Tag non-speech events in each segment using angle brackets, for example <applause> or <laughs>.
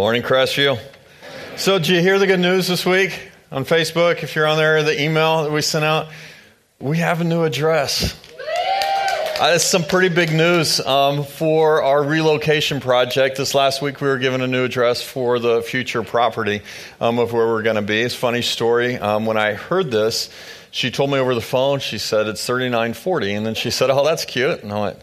Morning, Crestview. So, did you hear the good news this week on Facebook? If you're on there, the email that we sent out, we have a new address. Uh, it's some pretty big news um, for our relocation project. This last week, we were given a new address for the future property um, of where we're going to be. It's a funny story. Um, when I heard this, she told me over the phone, she said, it's 3940. And then she said, oh, that's cute. And I went,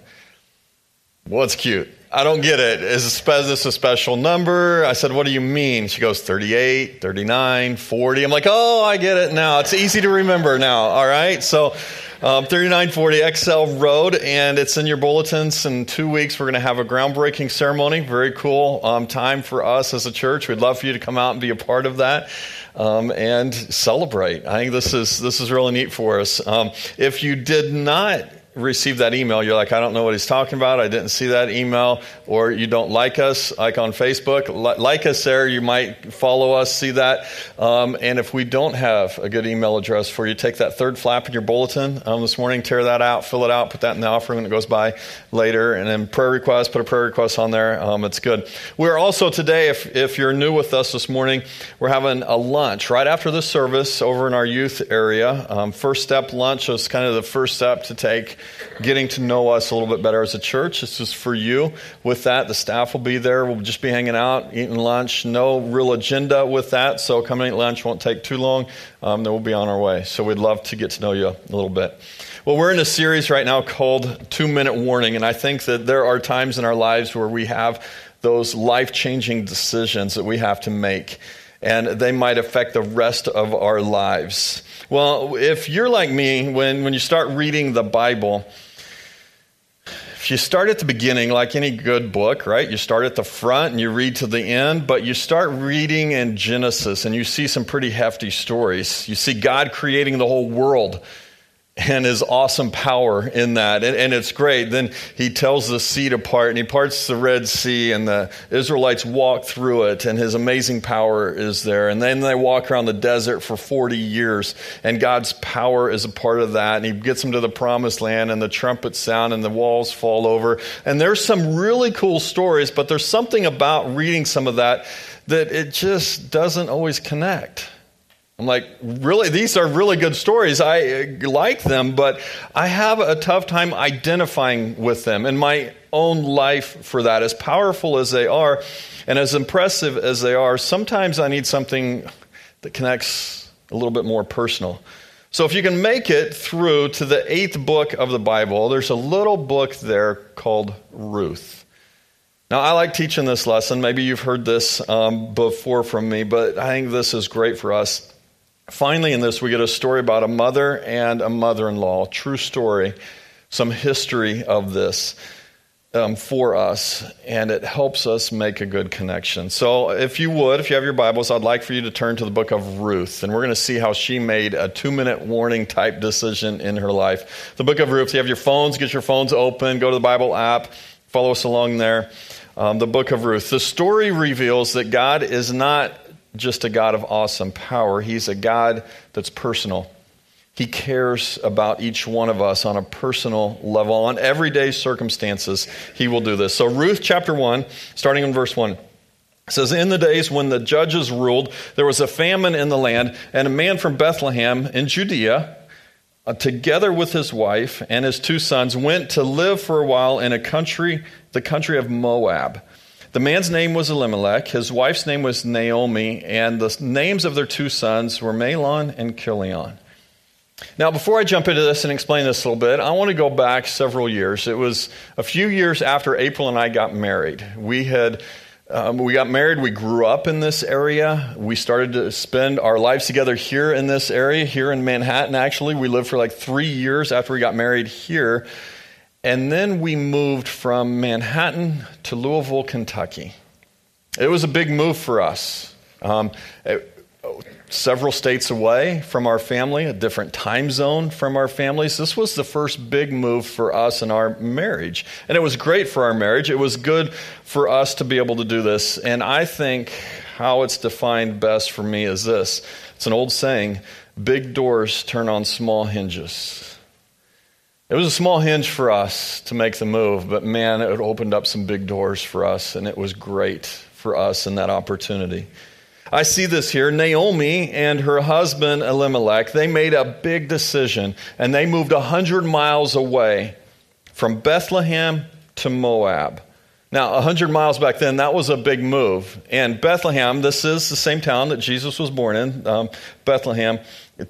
well, what's cute? I don't get it. Is this a special number? I said, What do you mean? She goes, 38, 39, 40. I'm like, Oh, I get it now. It's easy to remember now. All right. So, um, 3940 Excel Road, and it's in your bulletins. In two weeks, we're going to have a groundbreaking ceremony. Very cool um, time for us as a church. We'd love for you to come out and be a part of that. Um, and celebrate. I think this is this is really neat for us. Um, if you did not received that email, you're like, I don't know what he's talking about. I didn't see that email. Or you don't like us, like on Facebook. Like us there. You might follow us, see that. Um, and if we don't have a good email address for you, take that third flap in your bulletin um, this morning, tear that out, fill it out, put that in the offering when it goes by later. And then prayer request, put a prayer request on there. Um, it's good. We're also today, if, if you're new with us this morning, we're having a lunch right after the service over in our youth area. Um, first step lunch is kind of the first step to take getting to know us a little bit better as a church. This is for you. With that, the staff will be there. We'll just be hanging out, eating lunch. No real agenda with that. So coming eat lunch won't take too long. Um, then we'll be on our way. So we'd love to get to know you a little bit. Well, we're in a series right now called Two Minute Warning. And I think that there are times in our lives where we have those life changing decisions that we have to make and they might affect the rest of our lives. Well, if you're like me, when, when you start reading the Bible, if you start at the beginning, like any good book, right? You start at the front and you read to the end, but you start reading in Genesis and you see some pretty hefty stories. You see God creating the whole world and his awesome power in that. And, and, it's great. Then he tells the sea to part and he parts the Red Sea and the Israelites walk through it and his amazing power is there. And then they walk around the desert for 40 years and God's power is a part of that. And he gets them to the promised land and the trumpets sound and the walls fall over. And there's some really cool stories, but there's something about reading some of that that it just doesn't always connect. I'm like, really, these are really good stories. I like them, but I have a tough time identifying with them in my own life for that. As powerful as they are and as impressive as they are, sometimes I need something that connects a little bit more personal. So if you can make it through to the eighth book of the Bible, there's a little book there called Ruth. Now, I like teaching this lesson. Maybe you've heard this um, before from me, but I think this is great for us Finally, in this, we get a story about a mother and a mother in law. True story, some history of this um, for us, and it helps us make a good connection. So, if you would, if you have your Bibles, I'd like for you to turn to the book of Ruth, and we're going to see how she made a two minute warning type decision in her life. The book of Ruth, you have your phones, get your phones open, go to the Bible app, follow us along there. Um, the book of Ruth. The story reveals that God is not just a God of awesome power. He's a God that's personal. He cares about each one of us on a personal level. On everyday circumstances, He will do this. So, Ruth chapter 1, starting in verse 1. says, In the days when the judges ruled, there was a famine in the land, and a man from Bethlehem in Judea, uh, together with his wife and his two sons, went to live for a while in a country, the country of Moab. The man's name was Elimelech, his wife's name was Naomi, and the names of their two sons were Mahlon and Chilion. Now, before I jump into this and explain this a little bit, I want to go back several years. It was a few years after April and I got married. We had um, we got married. We grew up in this area. We started to spend our lives together here in this area, here in Manhattan. Actually, we lived for like three years after we got married here. And then we moved from Manhattan to Louisville, Kentucky. It was a big move for us. Um, it, several states away from our family, a different time zone from our families. This was the first big move for us in our marriage. And it was great for our marriage. It was good for us to be able to do this. And I think how it's defined best for me is this it's an old saying big doors turn on small hinges. It was a small hinge for us to make the move, but man, it opened up some big doors for us, and it was great for us in that opportunity. I see this here. Naomi and her husband Elimelech, they made a big decision and they moved 100 miles away from Bethlehem to Moab. Now, 100 miles back then, that was a big move. And Bethlehem, this is the same town that Jesus was born in, um, Bethlehem,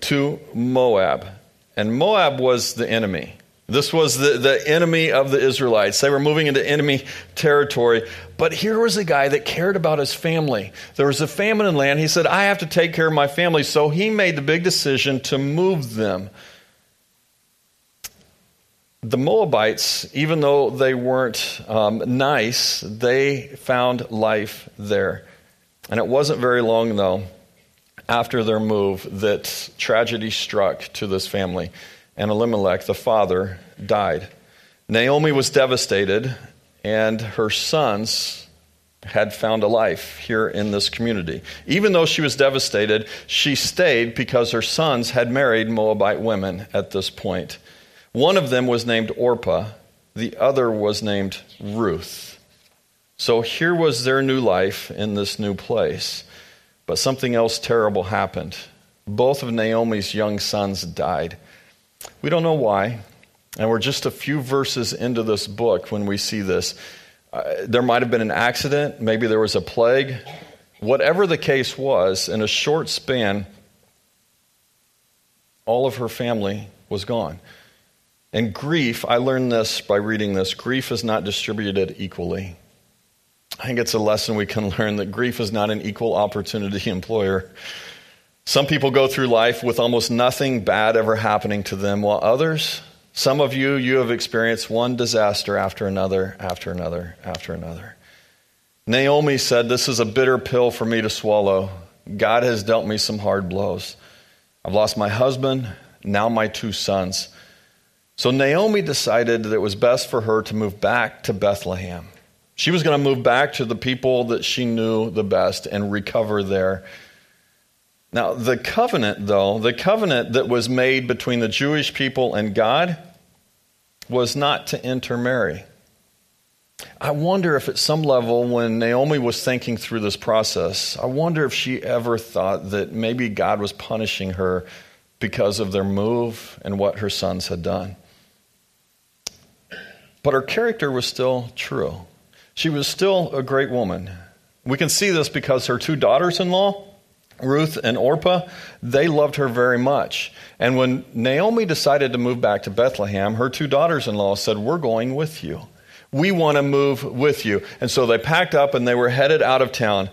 to Moab. And Moab was the enemy. This was the, the enemy of the Israelites. They were moving into enemy territory. But here was a guy that cared about his family. There was a famine in land. He said, I have to take care of my family. So he made the big decision to move them. The Moabites, even though they weren't um, nice, they found life there. And it wasn't very long, though, after their move that tragedy struck to this family and Elimelech, the father, died. Naomi was devastated, and her sons had found a life here in this community. Even though she was devastated, she stayed because her sons had married Moabite women at this point. One of them was named Orpah, the other was named Ruth. So here was their new life in this new place. But something else terrible happened. Both of Naomi's young sons died. We don't know why, and we're just a few verses into this book when we see this. Uh, there might have been an accident, maybe there was a plague. Whatever the case was, in a short span, all of her family was gone. And grief, I learned this by reading this grief is not distributed equally. I think it's a lesson we can <laughs> learn that grief is not an equal opportunity employer. Some people go through life with almost nothing bad ever happening to them, while others, some of you, you have experienced one disaster after another, after another, after another. Naomi said, This is a bitter pill for me to swallow. God has dealt me some hard blows. I've lost my husband, now my two sons. So Naomi decided that it was best for her to move back to Bethlehem. She was going to move back to the people that she knew the best and recover there. Now, the covenant, though, the covenant that was made between the Jewish people and God was not to intermarry. I wonder if at some level, when Naomi was thinking through this process, I wonder if she ever thought that maybe God was punishing her because of their move and what her sons had done. But her character was still true. She was still a great woman. We can see this because her two daughters in law, Ruth and Orpah, they loved her very much. And when Naomi decided to move back to Bethlehem, her two daughters in law said, We're going with you. We want to move with you. And so they packed up and they were headed out of town.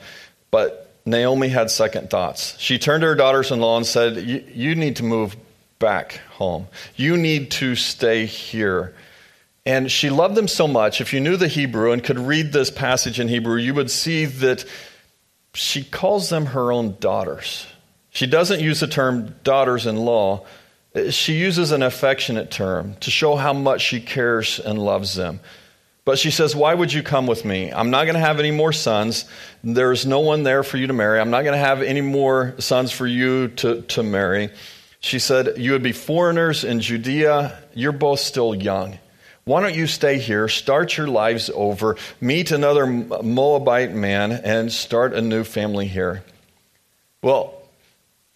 But Naomi had second thoughts. She turned to her daughters in law and said, You need to move back home. You need to stay here. And she loved them so much. If you knew the Hebrew and could read this passage in Hebrew, you would see that she calls them her own daughters. She doesn't use the term daughters in law. She uses an affectionate term to show how much she cares and loves them. But she says, Why would you come with me? I'm not going to have any more sons. There's no one there for you to marry. I'm not going to have any more sons for you to, to marry. She said, You would be foreigners in Judea. You're both still young. Why don't you stay here, start your lives over, meet another Moabite man, and start a new family here? Well,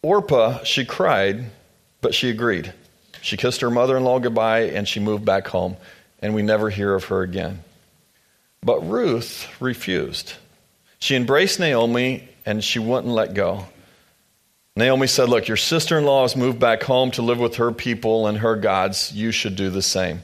Orpah, she cried, but she agreed. She kissed her mother in law goodbye and she moved back home, and we never hear of her again. But Ruth refused. She embraced Naomi and she wouldn't let go. Naomi said, Look, your sister in law has moved back home to live with her people and her gods. You should do the same.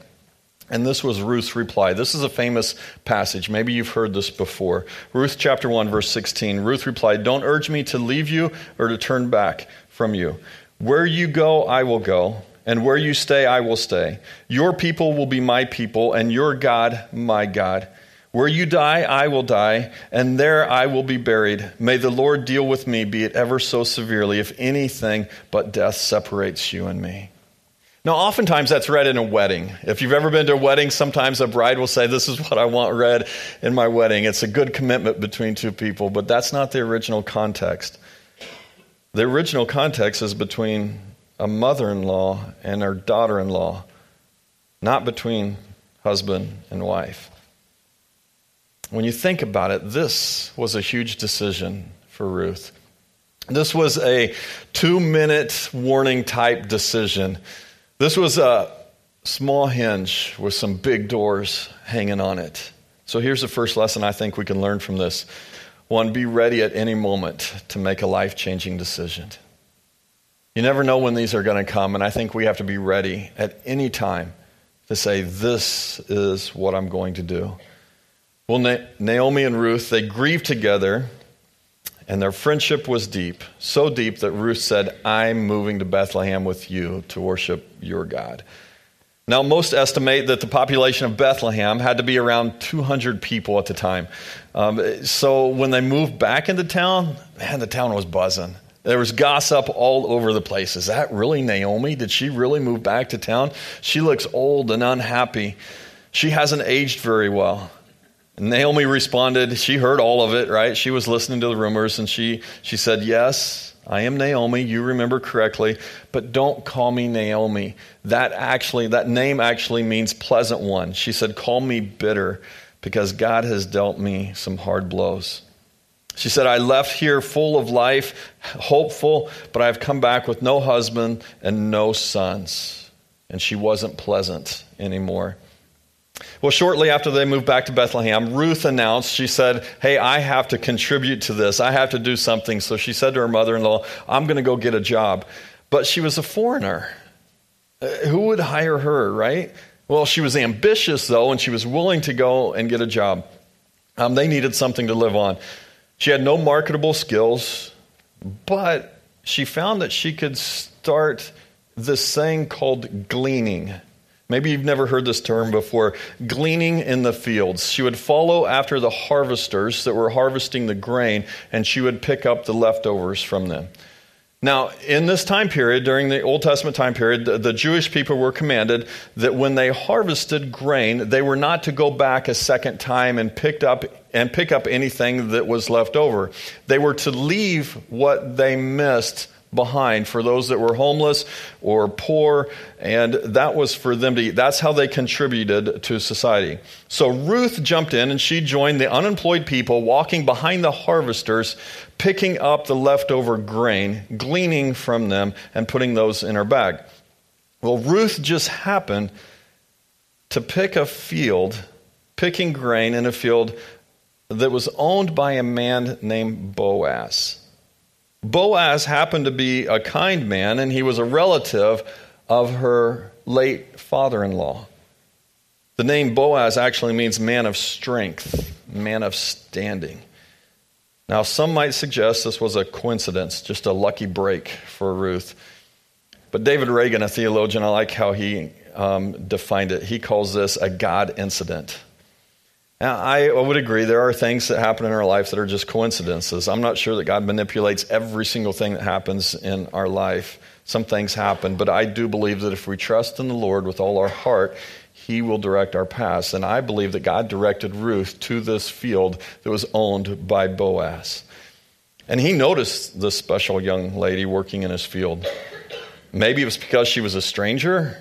And this was Ruth's reply. This is a famous passage. Maybe you've heard this before. Ruth chapter 1, verse 16. Ruth replied, Don't urge me to leave you or to turn back from you. Where you go, I will go, and where you stay, I will stay. Your people will be my people, and your God, my God. Where you die, I will die, and there I will be buried. May the Lord deal with me, be it ever so severely, if anything but death separates you and me. Now, oftentimes that's read in a wedding. If you've ever been to a wedding, sometimes a bride will say, This is what I want read in my wedding. It's a good commitment between two people, but that's not the original context. The original context is between a mother in law and her daughter in law, not between husband and wife. when you think about it, this was a huge decision for Ruth. This was a two minute warning type decision. This was a small hinge with some big doors hanging on it. So here's the first lesson I think we can learn from this. One, be ready at any moment to make a life changing decision. You never know when these are going to come, and I think we have to be ready at any time to say, This is what I'm going to do. Well, Naomi and Ruth, they grieved together, and their friendship was deep, so deep that Ruth said, I'm moving to Bethlehem with you to worship your God. Now, most estimate that the population of Bethlehem had to be around 200 people at the time. Um, so when they moved back into town, man, the town was buzzing. There was gossip all over the place. Is that really Naomi? Did she really move back to town? She looks old and unhappy. She hasn't aged very well. Naomi responded, she heard all of it, right? She was listening to the rumors and she, she said, Yes, I am Naomi. You remember correctly, but don't call me Naomi. That actually, that name actually means pleasant one. She said, Call me bitter because God has dealt me some hard blows. She said, I left here full of life, hopeful, but I've come back with no husband and no sons. And she wasn't pleasant anymore. Well, shortly after they moved back to Bethlehem, Ruth announced, she said, Hey, I have to contribute to this. I have to do something. So she said to her mother in law, I'm going to go get a job. But she was a foreigner. Uh, who would hire her, right? Well, she was ambitious, though, and she was willing to go and get a job. Um, they needed something to live on. She had no marketable skills, but she found that she could start this thing called gleaning. Maybe you've never heard this term before gleaning in the fields. She would follow after the harvesters that were harvesting the grain, and she would pick up the leftovers from them. Now, in this time period, during the Old Testament time period, the, the, Jewish people were commanded that when they harvested grain, they were not to go back a second time and picked up and pick up anything that was left over. They were to leave what they missed behind for those that were homeless or poor, and that was for them to eat. That's how they contributed to society. So Ruth jumped in and she joined the unemployed people walking behind the harvesters, picking up the leftover grain, gleaning from them, and putting those in her bag. Well, Ruth just happened to pick a field, picking grain in a field that was owned by a man named Boaz. Boaz happened to be a kind man, and he was a relative of her late father in law. The name Boaz actually means man of strength, man of standing. Now, some might suggest this was a coincidence, just a lucky break for Ruth. But David Reagan, a theologian, I like how he um, defined it. He calls this a God incident. Now, I would agree there are things that happen in our life that are just coincidences. I'm not sure that God manipulates every single thing that happens in our life. Some things happen, but I do believe that if we trust in the Lord with all our heart, He will direct our paths. And I believe that God directed Ruth to this field that was owned by Boaz. And he noticed this special young lady working in his field. Maybe it was because she was a stranger,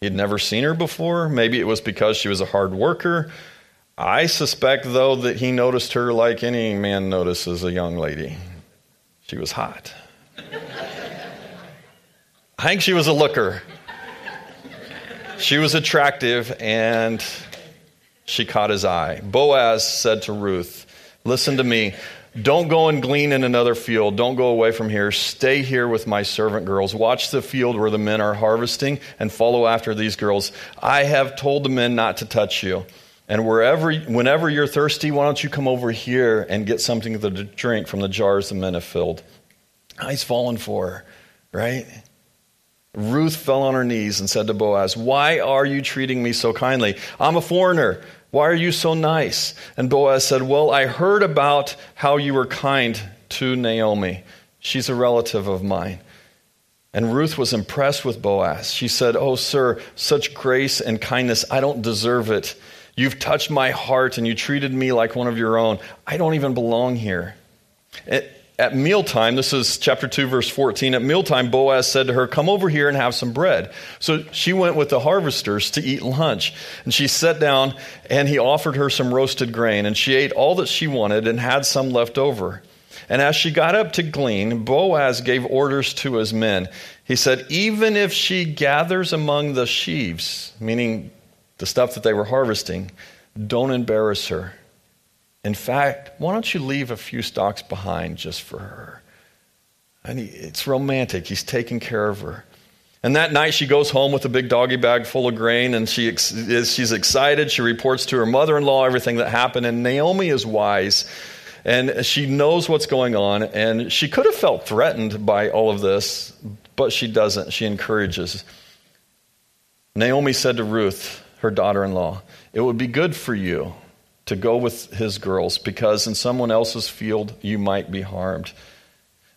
he'd never seen her before. Maybe it was because she was a hard worker. I suspect, though, that he noticed her like any man notices a young lady. She was hot. I think she was a looker. She was attractive and she caught his eye. Boaz said to Ruth, Listen to me. Don't go and glean in another field. Don't go away from here. Stay here with my servant girls. Watch the field where the men are harvesting and follow after these girls. I have told the men not to touch you. And wherever, whenever you're thirsty, why don't you come over here and get something to drink from the jars the men have filled? He's fallen for her, right? Ruth fell on her knees and said to Boaz, Why are you treating me so kindly? I'm a foreigner. Why are you so nice? And Boaz said, Well, I heard about how you were kind to Naomi. She's a relative of mine. And Ruth was impressed with Boaz. She said, Oh, sir, such grace and kindness, I don't deserve it. You've touched my heart and you treated me like one of your own. I don't even belong here. It, at mealtime, this is chapter 2, verse 14. At mealtime, Boaz said to her, Come over here and have some bread. So she went with the harvesters to eat lunch. And she sat down, and he offered her some roasted grain. And she ate all that she wanted and had some left over. And as she got up to glean, Boaz gave orders to his men. He said, Even if she gathers among the sheaves, meaning the stuff that they were harvesting, don't embarrass her. In fact, why don't you leave a few stalks behind just for her? And he, it's romantic. He's taking care of her. And that night she goes home with a big doggy bag full of grain and she ex- is, she's excited. She reports to her mother in law everything that happened. And Naomi is wise and she knows what's going on. And she could have felt threatened by all of this, but she doesn't. She encourages. Naomi said to Ruth, her daughter in law, It would be good for you to go with his girls because in someone else's field you might be harmed.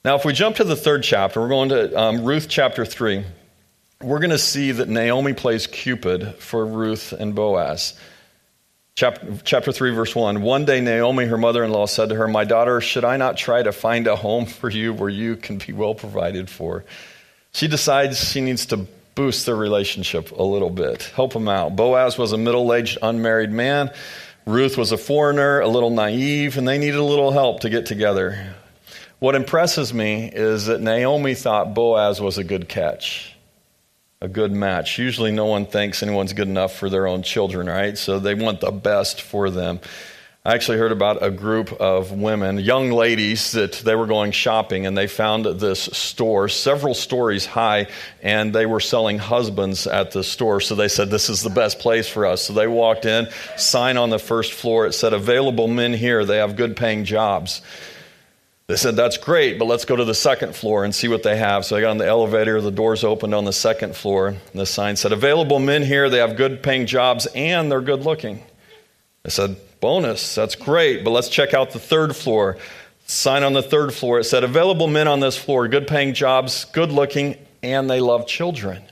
Now, if we jump to the third chapter, we're going to um, Ruth chapter 3. We're going to see that Naomi plays Cupid for Ruth and Boaz. Chapter, chapter 3, verse 1. One day, Naomi, her mother in law, said to her, My daughter, should I not try to find a home for you where you can be well provided for? She decides she needs to boost their relationship a little bit, help them out. Boaz was a middle aged, unmarried man Ruth was a foreigner, a little naive, and they needed a little help to get together. What impresses me is that Naomi thought Boaz was a good catch, a good match. Usually, no one thinks anyone's good enough for their own children, right? So they want the best for them. I actually heard about a group of women, young ladies, that they were going shopping and they found this store, several stories high, and they were selling husbands at the store. So they said, This is the best place for us. So they walked in, sign on the first floor. It said, Available men here. They have good paying jobs. They said, That's great, but let's go to the second floor and see what they have. So they got on the elevator, the doors opened on the second floor, and the sign said, Available men here. They have good paying jobs and they're good looking. I said, Bonus, that's great, but let's check out the third floor. Sign on the third floor. It said, Available men on this floor, good paying jobs, good looking, and they love children.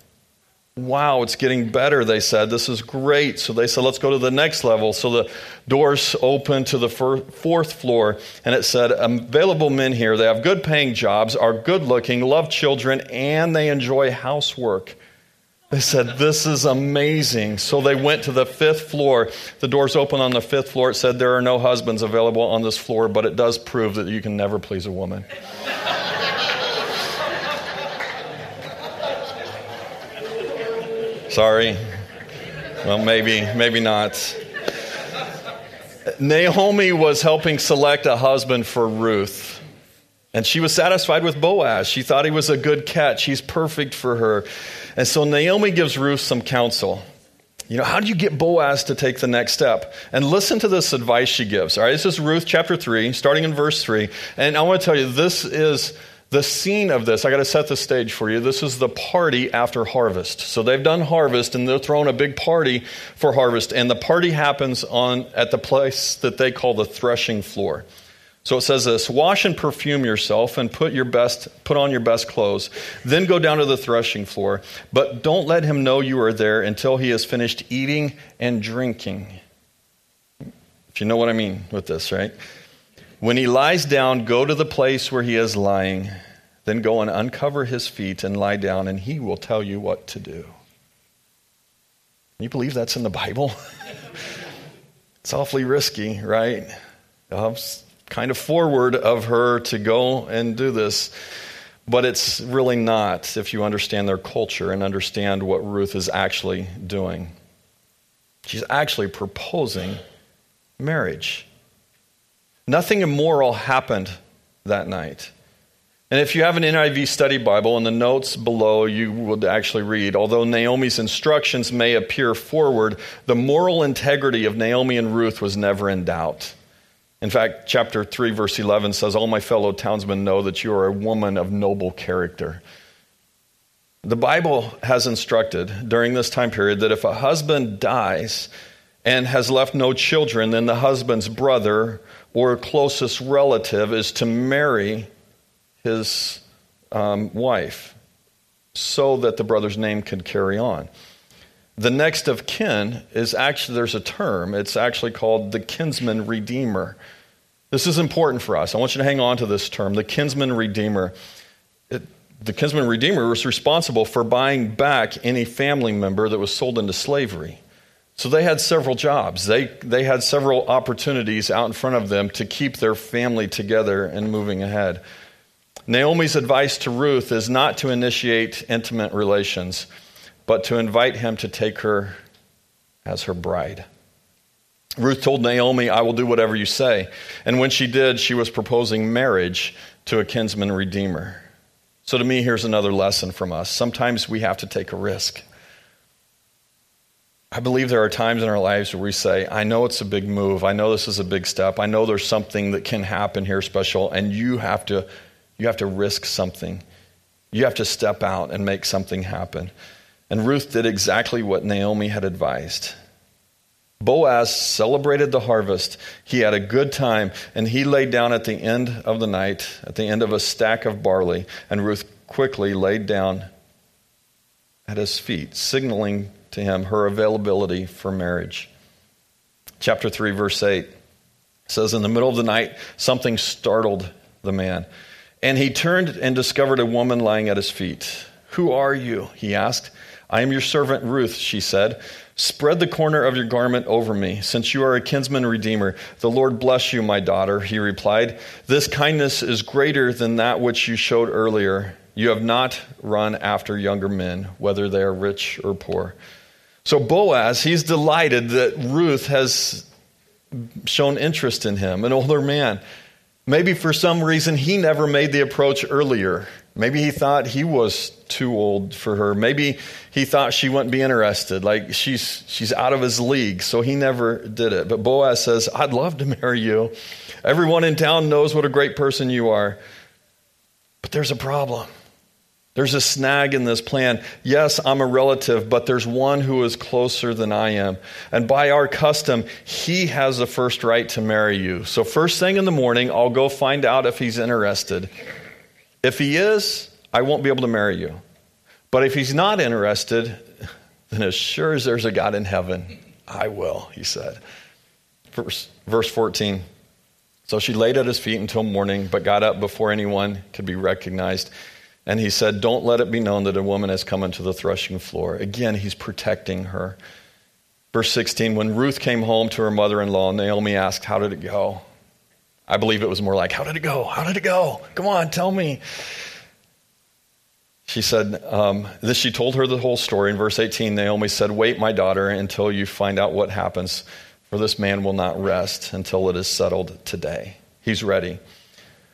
Wow, it's getting better, they said. This is great. So they said, let's go to the next level. So the doors open to the fourth floor, and it said, available men here. They have good paying jobs, are good looking, love children, and they enjoy housework. They said, This is amazing. So they went to the fifth floor. The doors open on the fifth floor. It said, There are no husbands available on this floor, but it does prove that you can never please a woman. <laughs> Sorry. Well, maybe, maybe not. Naomi was helping select a husband for Ruth. And she was satisfied with Boaz. She thought he was a good catch. He's perfect for her. And so Naomi gives Ruth some counsel. You know, how do you get Boaz to take the next step? And listen to this advice she gives. All right, this is Ruth chapter 3, starting in verse 3. And I want to tell you, this is the scene of this. I got to set the stage for you. This is the party after harvest. So they've done harvest and they're throwing a big party for harvest. And the party happens on at the place that they call the threshing floor. So it says this wash and perfume yourself and put your best put on your best clothes. Then go down to the threshing floor, but don't let him know you are there until he has finished eating and drinking. If you know what I mean with this, right? When he lies down, go to the place where he is lying. Then go and uncover his feet and lie down, and he will tell you what to do. You believe that's in the Bible? <laughs> it's awfully risky, right? Kind of forward of her to go and do this. But it's really not if you understand their culture and understand what Ruth is actually doing. She's actually proposing marriage. Nothing immoral happened that night. And if you have an NIV study Bible, in the notes below, you would actually read although Naomi's instructions may appear forward, the moral integrity of Naomi and Ruth was never in doubt. In fact, chapter 3, verse 11 says, All my fellow townsmen know that you are a woman of noble character. The Bible has instructed during this time period that if a husband dies and has left no children, then the husband's brother or closest relative is to marry his um, wife so that the brother's name can carry on. The next of kin is actually, there's a term, it's actually called the kinsman redeemer. This is important for us. I want you to hang on to this term the kinsman redeemer. It, the kinsman redeemer was responsible for buying back any family member that was sold into slavery. So they had several jobs. They, they had several opportunities out in front of them to keep their family together and moving ahead. Naomi's advice to Ruth is not to initiate intimate relations, but to invite him to take her as her bride. Ruth told Naomi, I will do whatever you say. And when she did, she was proposing marriage to a kinsman redeemer. So to me, here's another lesson from us. Sometimes we have to take a risk. I believe there are times in our lives where we say, I know it's a big move. I know this is a big step. I know there's something that can happen here special, and you have to, you have to risk something. You have to step out and make something happen. And Ruth did exactly what Naomi had advised. Boaz celebrated the harvest. He had a good time, and he laid down at the end of the night, at the end of a stack of barley, and Ruth quickly laid down at his feet, signaling to him her availability for marriage. Chapter 3, verse 8 says, In the middle of the night, something startled the man. And he turned and discovered a woman lying at his feet. Who are you? he asked. I am your servant Ruth, she said. Spread the corner of your garment over me, since you are a kinsman redeemer. The Lord bless you, my daughter, he replied. This kindness is greater than that which you showed earlier. You have not run after younger men, whether they are rich or poor. So Boaz, he's delighted that Ruth has shown interest in him, an older man. Maybe for some reason he never made the approach earlier. Maybe he thought he was too old for her. Maybe he thought she wouldn't be interested, like she's, she's out of his league, so he never did it. But Boaz says, I'd love to <laughs> marry you. Everyone in town knows what a great person you are. But there's a problem. There's a snag in this plan. Yes, I'm a relative, but there's one who is closer than I am. And by our custom, he has the first right to marry you. So, first thing in the morning, I'll go find out if he's interested. If he is, I won't be able to marry you. But if he's not interested, <laughs> then as sure as there's a God in heaven, I will, he said. Verse, verse 14. So she laid at his feet until morning, but got up before anyone could be recognized. And he said, Don't let it be known that a woman has come into the threshing floor. Again, he's protecting her. Verse 16 When Ruth came home to her mother in law, Naomi asked, How did it go? I believe it was more like, How did it go? How did it go? Come on, tell me. She said, um, this, she told her the whole story. In verse 18, Naomi said, Wait, my daughter, until you find out what happens, for this man will not rest until it is settled today. He's ready.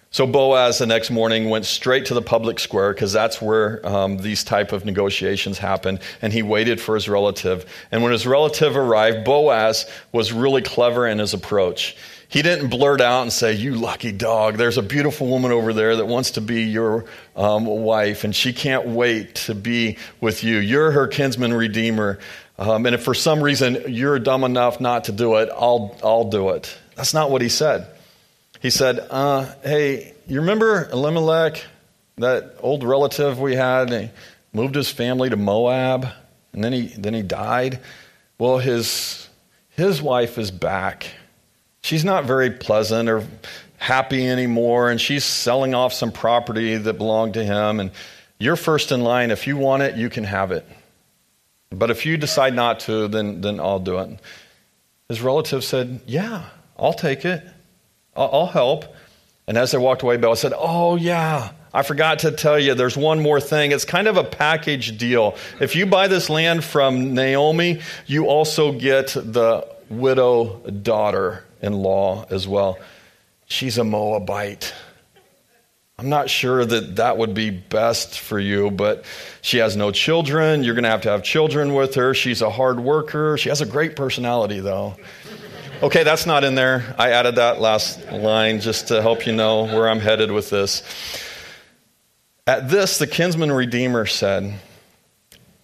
So Boaz the next morning went straight to the public square because that's where um, these type of negotiations happen. And he waited for his relative. And when his relative arrived, Boaz was really clever in his approach. He didn't blurt out and say, "You lucky dog! There's a beautiful woman over there that wants to be your um, wife, and she can't wait to be with you. You're her kinsman redeemer." Um, and if for some reason you're dumb enough not to do it, I'll, I'll do it. That's not what he said. He said, uh, Hey, you remember Elimelech, that old relative we had? He moved his family to Moab, and then he, then he died. Well, his, his wife is back. She's not very pleasant or happy anymore, and she's selling off some property that belonged to him. And you're first in line. If you want it, you can have it. But if you decide not to, then, then I'll do it. His relative said, Yeah, I'll take it. I'll help. And as they walked away, Bella said, Oh, yeah, I forgot to tell you, there's one more thing. It's kind of a package deal. If you buy this land from Naomi, you also get the widow daughter in law as well. She's a Moabite. I'm not sure that that would be best for you, but she has no children. You're going to have to have children with her. She's a hard worker. She has a great personality, though. Okay, that's not in there. I added that last line just to help you know where I'm headed with this. At this, the kinsman redeemer said,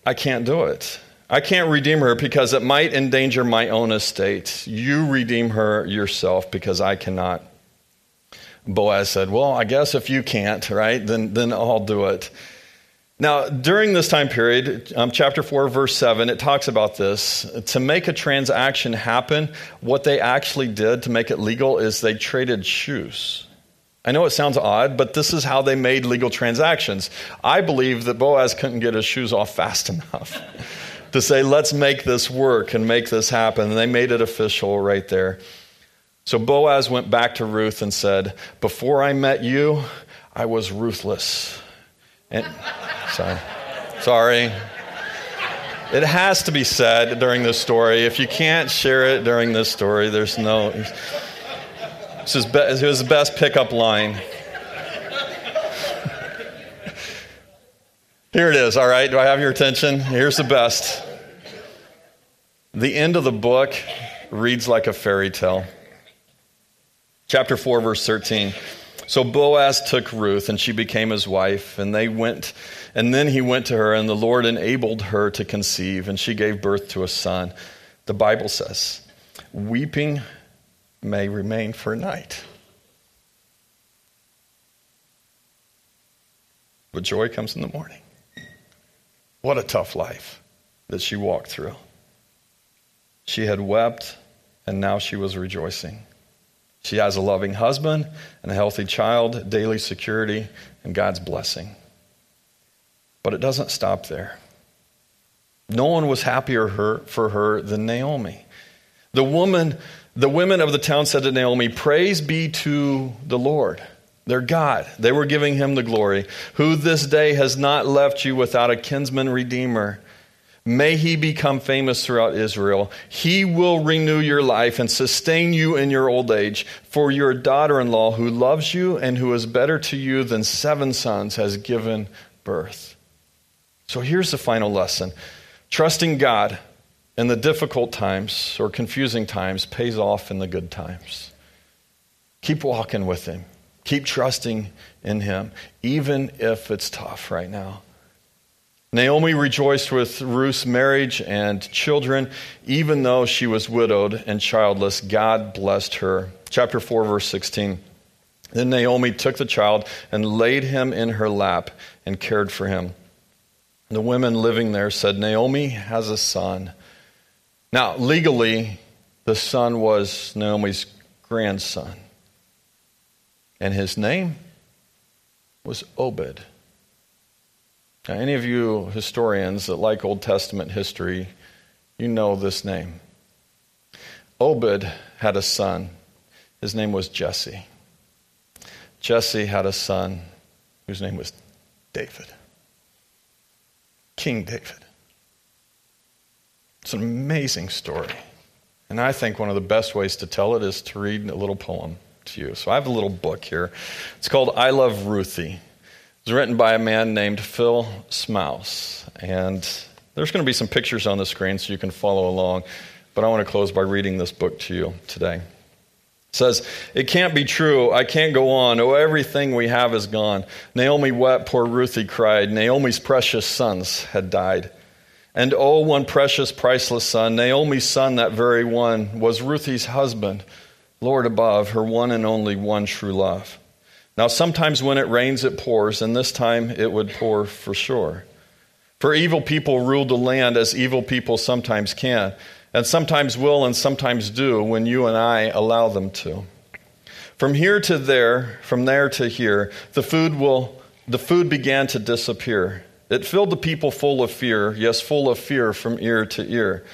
I can't do it. I can't redeem her because it might endanger my own estate. You redeem her yourself because I cannot. Boaz said, Well, I guess if you can't, right, then, then I'll do it. Now, during this time period, um, chapter 4, verse 7, it talks about this. To make a transaction happen, what they actually did to make it legal is they traded shoes. I know it sounds odd, but this is how they made legal transactions. I believe that Boaz couldn't get his shoes off fast <laughs> enough to say, let's make this work and make this happen. And they made it official right there. So Boaz went back to Ruth and said, Before I met you, I was ruthless. And, <laughs> sorry. Sorry. It has to be said during this story. If you can't share it during this story, there's no. This is be, it was the best pickup line. Here it is, all right? Do I have your attention? Here's the best. The end of the book reads like a fairy tale. Chapter 4, verse 13. So Boaz took Ruth, and she became his wife, and they went, and then he went to her, and the Lord enabled her to conceive, and she gave birth to a son. The Bible says, Weeping may remain for a night. But joy comes in the morning. What a tough life that she walked through. She had wept, and now she was rejoicing. She has a loving husband and a healthy child, daily security, and God's blessing. But it doesn't stop there. No one was happier for her than Naomi. The woman, the women of the town said to Naomi, Praise be to the Lord, their God. They were giving him the glory, who this day has not left you without a kinsman redeemer May he become famous throughout Israel. He will renew your life and sustain you in your old age. For your daughter in law, who loves you and who is better to you than seven sons, has given birth. So here's the final lesson trusting God in the difficult times or confusing times pays off in the good times. Keep walking with Him, keep trusting in Him, even if it's tough right now. Naomi rejoiced with Ruth's marriage and children, even though she was widowed and childless. God blessed her. Chapter 4, verse 16. Then Naomi took the child and laid him in her lap and cared for him. The women living there said, Naomi has a son. Now, legally, the son was Naomi's grandson, and his name was Obed. Now, any of you historians that like Old Testament history, you know this name. Obed had a son. His name was Jesse. Jesse had a son whose name was David. King David. It's an amazing story. And I think one of the best ways to tell it is to read a little poem to you. So I have a little book here. It's called I Love Ruthie It's written by a man named Phil Smouse. And there's going to be some pictures on the screen so you can follow along. But I want to close by reading this book to you today. It says, It can't be true. I can't go on. Oh, everything we have is gone. Naomi wept. Poor Ruthie cried. Naomi's precious sons had died. And oh, one precious, priceless son, Naomi's son, that very one, was Ruthie's husband, Lord above, her one and only one true love. Now, sometimes when it rains, it pours, and this time it would pour for sure. For evil people rule the land as evil people sometimes can, and sometimes will and sometimes do when you and I allow them to. From here to there, from there to here, the food will the food began to disappear. It filled the people full of fear, yes, full of fear from ear to ear.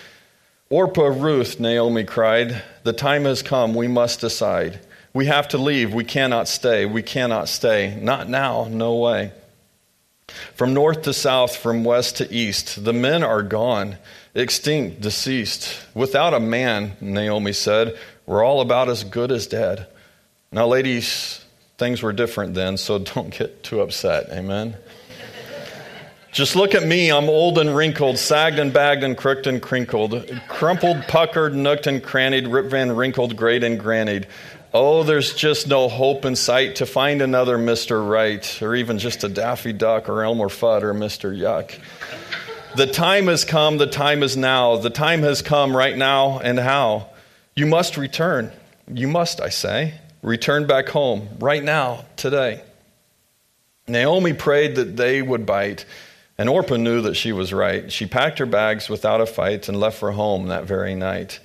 Orpah, Ruth, Naomi cried, the time has come, we must decide. We have to leave. We cannot stay. We cannot stay. Not now. No way. From north to south, from west to east, the men are gone, extinct, deceased. Without a man, Naomi said, we're all about as good as dead. Now, ladies, things were different then, so <laughs> don't get too upset. Amen. Just look at me. I'm old and wrinkled, sagged and bagged and crooked and crinkled, crumpled, puckered, nooked and crannied, Rip Van wrinkled, great and grannied. Oh, there's just no hope in sight to find another Mr. Right, or even just a Daffy Duck or Elmer Fudd or Mr. Yuck. The time has come, the time is now. The time has come right now, and how? You must return. You must, I say. Return back home right now, today. Naomi prayed that they would bite And Orpah knew that she was right. She packed her bags without a fight and left for home that very night.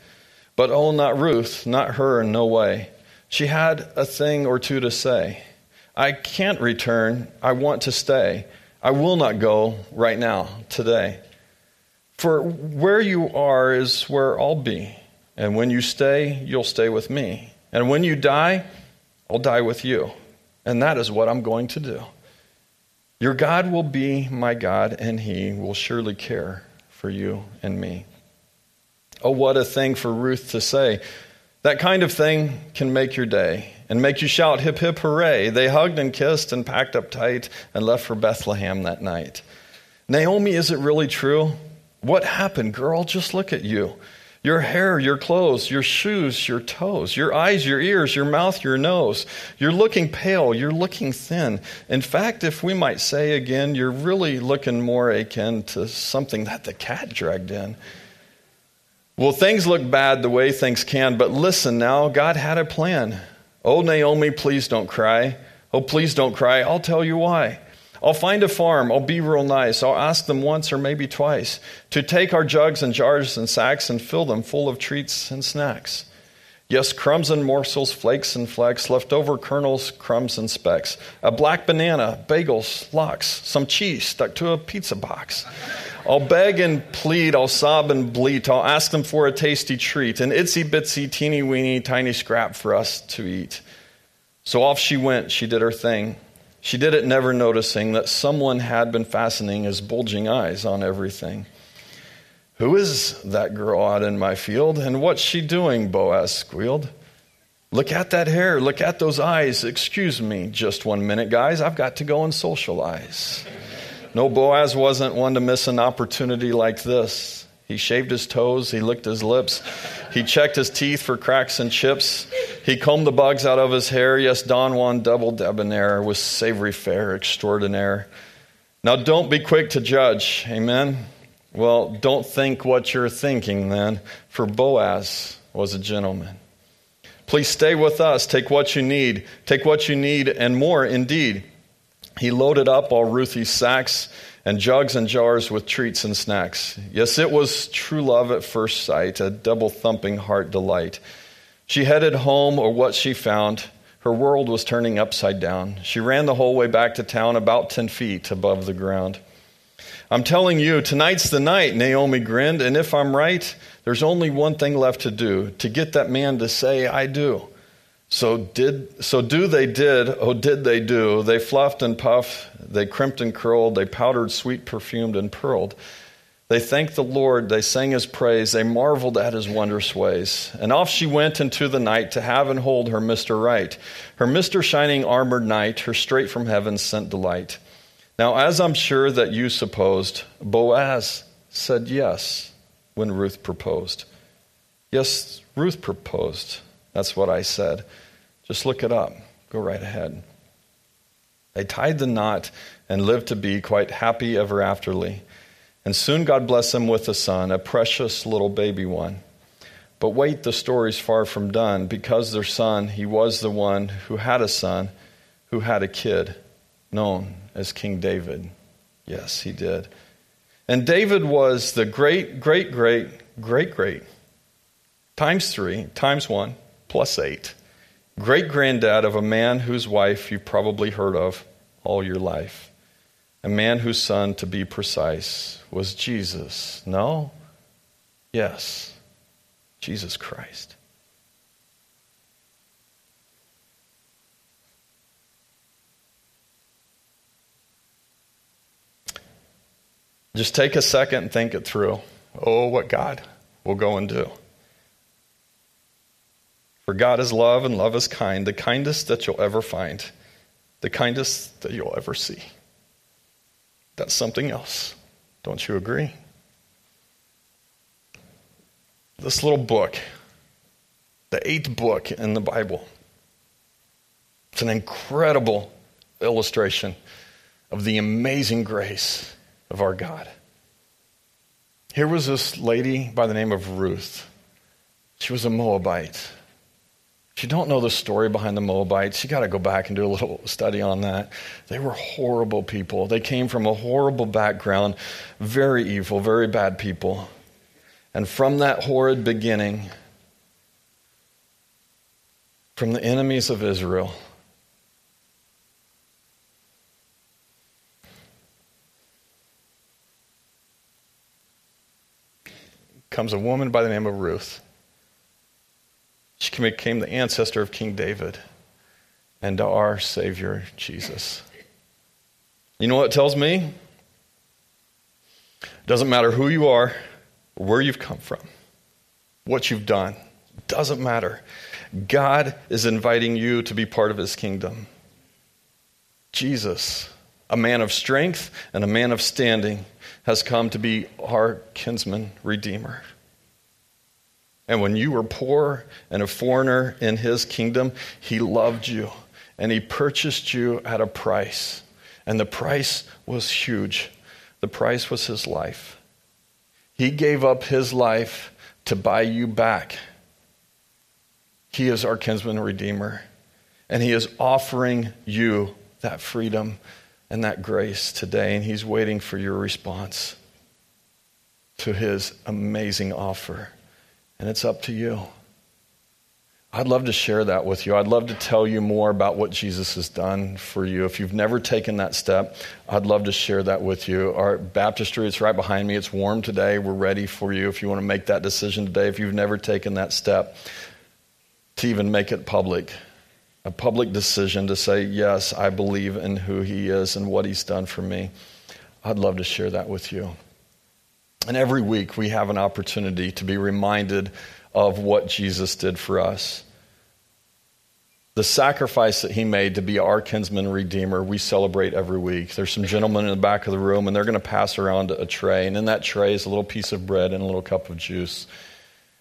But oh, not Ruth, not her no way. She had a thing or two to say. I can't return. I want to stay. I will not go right now, today. For where you are is where I'll be. And when you stay, you'll stay with me. And when you die, I'll die with you. And that is what I'm going to do. Your God will be my God, and he will surely care for you and me. Oh, what a thing for Ruth to say. That kind of thing can make your day and make you shout, hip, hip, hooray. They hugged and kissed and packed up tight and left for Bethlehem that night. Naomi, is it really true? What happened, girl? Just look at you. Your hair, your clothes, your shoes, your toes, your eyes, your ears, your mouth, your nose. You're looking pale, you're looking thin. In fact, if we might say again, you're really looking more akin to something that the cat dragged in. Well, things look bad the way things can, but listen now, God had a plan. Oh, Naomi, please don't cry. Oh, please don't cry. I'll tell you why. I'll find a farm. I'll be real nice. I'll ask them once or maybe twice to take our jugs and jars and sacks and fill them full of treats and snacks. Yes, crumbs and morsels, flakes and flecks, leftover kernels, crumbs and specks. A black banana, bagels, lox, some cheese stuck to a pizza box. I'll beg and plead, I'll sob and bleat, I'll ask them for a tasty treat, an itsy bitsy, teeny weeny, tiny scrap for us to eat. So off she went, she did her thing. She did it never noticing that someone had been fastening his bulging eyes on everything. Who is that girl out in my field, and what's she doing? Boaz squealed. Look at that hair, look at those eyes. Excuse me just one minute, guys. I've got to go and socialize. No, Boaz wasn't one to miss an opportunity like this. He shaved his toes, he licked his lips, he checked his teeth for cracks and chips. He combed the bugs out of his hair. Yes, Don Juan double debonair with savory fare extraordinaire. Now, don't be quick to judge. Amen. Well, don't think what you're thinking then, for Boaz was a gentleman. Please stay with us. Take what you need. Take what you need and more indeed. He loaded up all Ruthie's sacks and jugs and jars with treats and snacks. Yes, it was true love at first sight, a double thumping heart delight. She headed home, or what she found. Her world was turning upside down. She ran the whole way back to town, about 10 feet above the ground. I'm telling you, tonight's the night, Naomi grinned, and if I'm right, there's only one thing left to do to get that man to say, I do. So did so do they did, oh did they do. They fluffed and puffed, they crimped and curled, they powdered, sweet perfumed and pearled. They thanked the Lord, they sang his praise, they marveled at his wondrous ways. And off she went into the night to have and hold her Mr. Right, her Mr. Shining armored knight, her straight from heaven sent delight. Now, as I'm sure that you supposed, Boaz said yes when Ruth proposed. Yes, Ruth proposed. That's what I said. Just look it up. Go right ahead. They tied the knot and lived to be quite happy ever afterly. And soon God blessed them with a son, a precious little baby one. But wait, the story's far from done. Because their son, he was the one who had a son who had a kid known as King David. Yes, he did. And David was the great, great, great, great, great, times three, times one, plus eight, great granddad of a man whose wife you've probably heard of all your life a man whose son, to be precise, was Jesus. No? Yes, Jesus Christ. Just take a second and think it through. Oh, what God will go and do. For God is love and love is kind, the kindest that you'll ever find, the kindest that you'll ever see. That's something else. Don't you agree? This little book, the eighth book in the Bible, it's an incredible illustration of the amazing grace of our God. Here was this lady by the name of Ruth. She was a Moabite. If you don't know the story behind the Moabites, you got to go back and do a little <laughs> study on that. They were horrible people. They came from a horrible background, very evil, very bad people. And from that horrid beginning, from the enemies of Israel, comes a woman by the name of Ruth. She became the ancestor of King David and to our Savior, Jesus. You know what it tells me? It doesn't matter who you are, where you've come from, what you've done. It doesn't matter. God is inviting you to be part of his kingdom. Jesus, a man of strength and a man of standing, has come to be our kinsman redeemer. And when you were poor and a foreigner in his kingdom, he loved you and he purchased you at a price. And the price was huge. The price was his life. He gave up his life to buy you back. He is our kinsman redeemer. And he is offering you that freedom and that grace today. And he's waiting for your response to his amazing offer and it's up to you. I'd love to share that with you. I'd love to tell you more about what Jesus has done for you. If you've never taken that step, I'd love to share that with you. Our baptistry is right behind me. It's warm today. We're ready for you if you want to make that decision today. If you've never taken that step to even make it public, a public decision to say, Yes, I believe in who He is and what He's done for me, I'd love to share that with you. And every week we have an opportunity to be reminded of what Jesus did for us. The sacrifice that he made to be our kinsman redeemer, we celebrate every week. There's some gentlemen in the back of the room, and they're going to pass around a tray. And in that tray is a little piece of bread and a little cup of juice.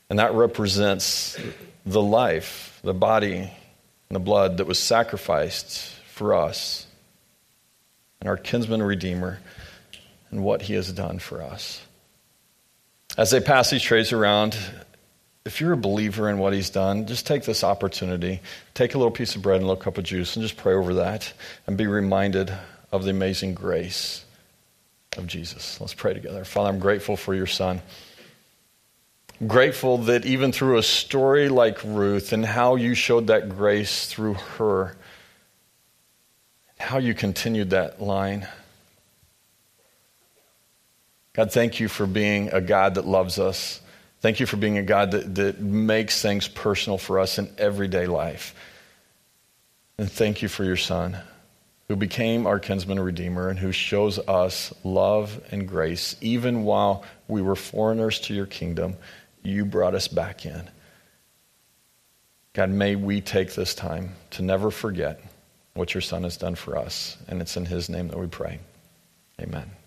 And that represents the life, the body, and the blood that was sacrificed for us and our kinsman redeemer and what he has done for us. As they pass these trays around, if you're a believer in what he's done, just take this opportunity. Take a little piece of bread and a little cup of juice and just pray over that and be reminded of the amazing grace of Jesus. Let's pray together. Father, I'm grateful for your son. Grateful that even through a story like Ruth and how you showed that grace through her, how you continued that line. God, thank you for being a God that loves us. Thank you for being a God that, that makes things personal for us in everyday life. And thank you for your Son, who became our kinsman redeemer and who shows us love and grace. Even while we were foreigners to your kingdom, you brought us back in. God, may we take this time to never forget what your Son has done for us. And it's in his name that we pray. Amen.